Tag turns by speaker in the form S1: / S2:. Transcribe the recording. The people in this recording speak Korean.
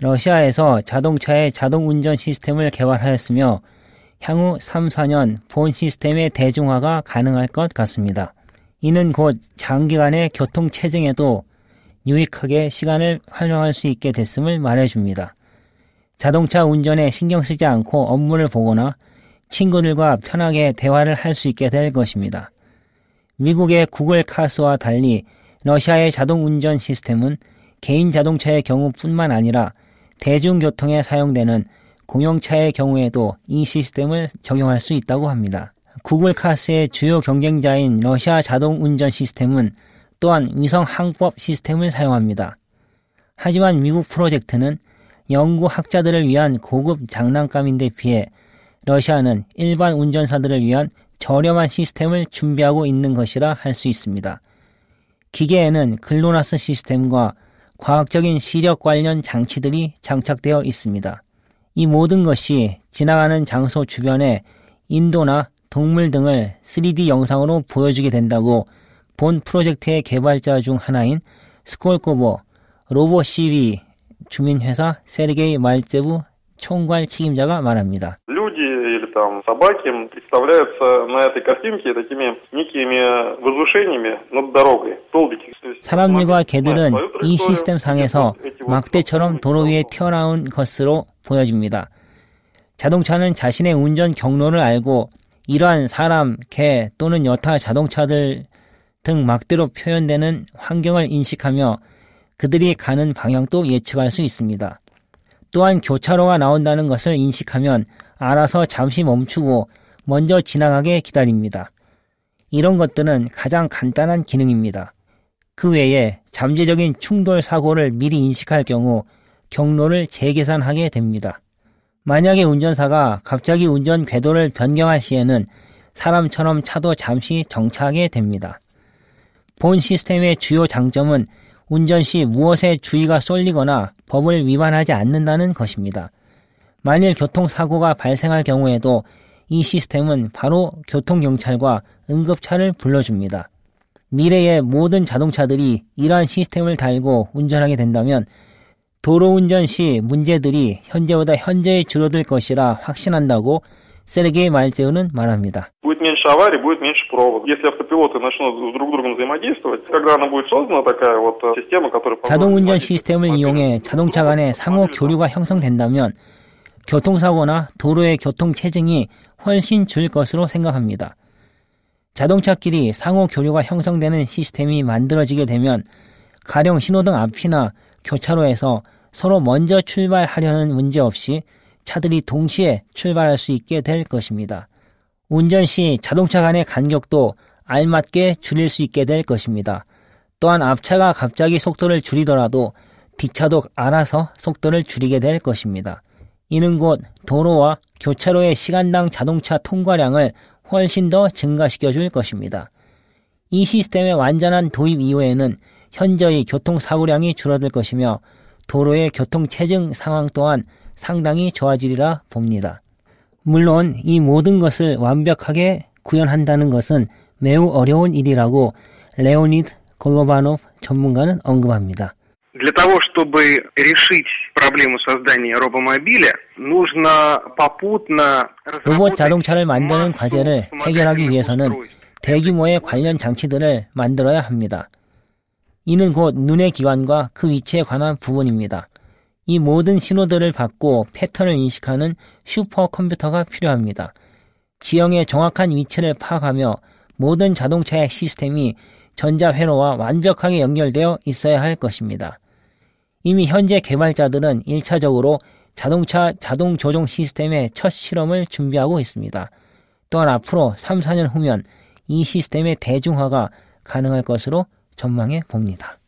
S1: 러시아에서 자동차의 자동 운전 시스템을 개발하였으며 향후 3, 4년 본 시스템의 대중화가 가능할 것 같습니다. 이는 곧 장기간의 교통 체증에도 유익하게 시간을 활용할 수 있게 됐음을 말해줍니다. 자동차 운전에 신경 쓰지 않고 업무를 보거나 친구들과 편하게 대화를 할 수 있게 될 것입니다. 미국의 구글 카스와 달리 러시아의 자동 운전 시스템은 개인 자동차의 경우뿐만 아니라 대중교통에 사용되는 공용차의 경우에도 이 시스템을 적용할 수 있다고 합니다. 구글 카스의 주요 경쟁자인 러시아 자동 운전 시스템은 또한 위성 항법 시스템을 사용합니다. 하지만 미국 프로젝트는 연구 학자들을 위한 고급 장난감인데 비해 러시아는 일반 운전사들을 위한 저렴한 시스템을 준비하고 있는 것이라 할 수 있습니다. 기계에는 글로나스 시스템과 과학적인 시력 관련 장치들이 장착되어 있습니다. 이 모든 것이 지나가는 장소 주변에 인도나 동물 등을 3D 영상으로 보여주게 된다고 본 프로젝트의 개발자 중 하나인 스콜코보 로보 CV 주민회사 세르게이 말제부 총괄 책임자가 말합니다.
S2: там собаки представляются на этой картинке такими некими возвышениями над дорогой, столбики.
S1: 사람들과 개들은 이 시스템 상에서 막대처럼 도로 위에 튀어나온 것으로 보여집니다. 자동차는 자신의 운전 경로를 알고 이러한 사람, 개 또는 여타 자동차들 등 막대로 표현되는 환경을 인식하며 그들이 가는 방향도 예측할 수 있습니다. 또한 교차로가 나온다는 것을 인식하면 알아서 잠시 멈추고 먼저 지나가게 기다립니다. 이런 것들은 가장 간단한 기능입니다. 그 외에 잠재적인 충돌 사고를 미리 인식할 경우 경로를 재계산하게 됩니다. 만약에 운전사가 갑자기 운전 궤도를 변경할 시에는 사람처럼 차도 잠시 정차하게 됩니다. 본 시스템의 주요 장점은 운전 시 무엇에 주의가 쏠리거나 법을 위반하지 않는다는 것입니다. 만일 교통사고가 발생할 경우에도 이 시스템은 바로 교통경찰과 응급차를 불러줍니다. 미래의 모든 자동차들이 이러한 시스템을 달고 운전하게 된다면 도로 운전 시 문제들이 현재보다 현저히 줄어들 것이라 확신한다고 세르게이 말제우는 말합니다.
S2: Будет меньше аварий, будет меньше проводов. Если автопилоты начнут друг с другом взаимодействовать, когда она будет создана такая вот система, которая...
S1: 자동 운전 시스템을 이용해 자동차 간의 상호 교류가 형성된다면 교통사고나 도로의 교통체증이 훨씬 줄 것으로 생각합니다. 자동차끼리 상호 교류가 형성되는 시스템이 만들어지게 되면 가령 신호등 앞이나 교차로에서 서로 먼저 출발하려는 문제 없이 차들이 동시에 출발할 수 있게 될 것입니다. 운전 시 자동차 간의 간격도 알맞게 줄일 수 있게 될 것입니다. 또한 앞차가 갑자기 속도를 줄이더라도 뒷차도 알아서 속도를 줄이게 될 것입니다. 이는 곧 도로와 교차로의 시간당 자동차 통과량을 훨씬 더 증가시켜 줄 것입니다. 이 시스템의 완전한 도입 이후에는 현저히 교통사고량이 줄어들 것이며 도로의 교통체증 상황 또한 상당히 좋아지리라 봅니다. 물론 이 모든 것을 완벽하게 구현한다는 것은 매우 어려운 일이라고 레오니드 골로바노프 전문가는 언급합니다.
S3: Для того, чтобы решить проблему создания робомобиля, нужно попутно
S1: 로봇 자동차를 만드는 과제를 해결하기 위해서는 대규모의 관련 장치들을 만들어야 합니다. 이는 곧 눈의 기관과 그 위치에 관한 부분입니다. 이 모든 신호들을 받고 패턴을 인식하는 슈퍼컴퓨터가 필요합니다. 지형의 정확한 위치를 파악하며 모든 자동차의 시스템이 전자회로와 완벽하게 연결되어 있어야 할 것입니다. 이미 현재 개발자들은 1차적으로 자동차 자동 조종 시스템의 첫 실험을 준비하고 있습니다. 또한 앞으로 3, 4년 후면 이 시스템의 대중화가 가능할 것으로 전망해 봅니다.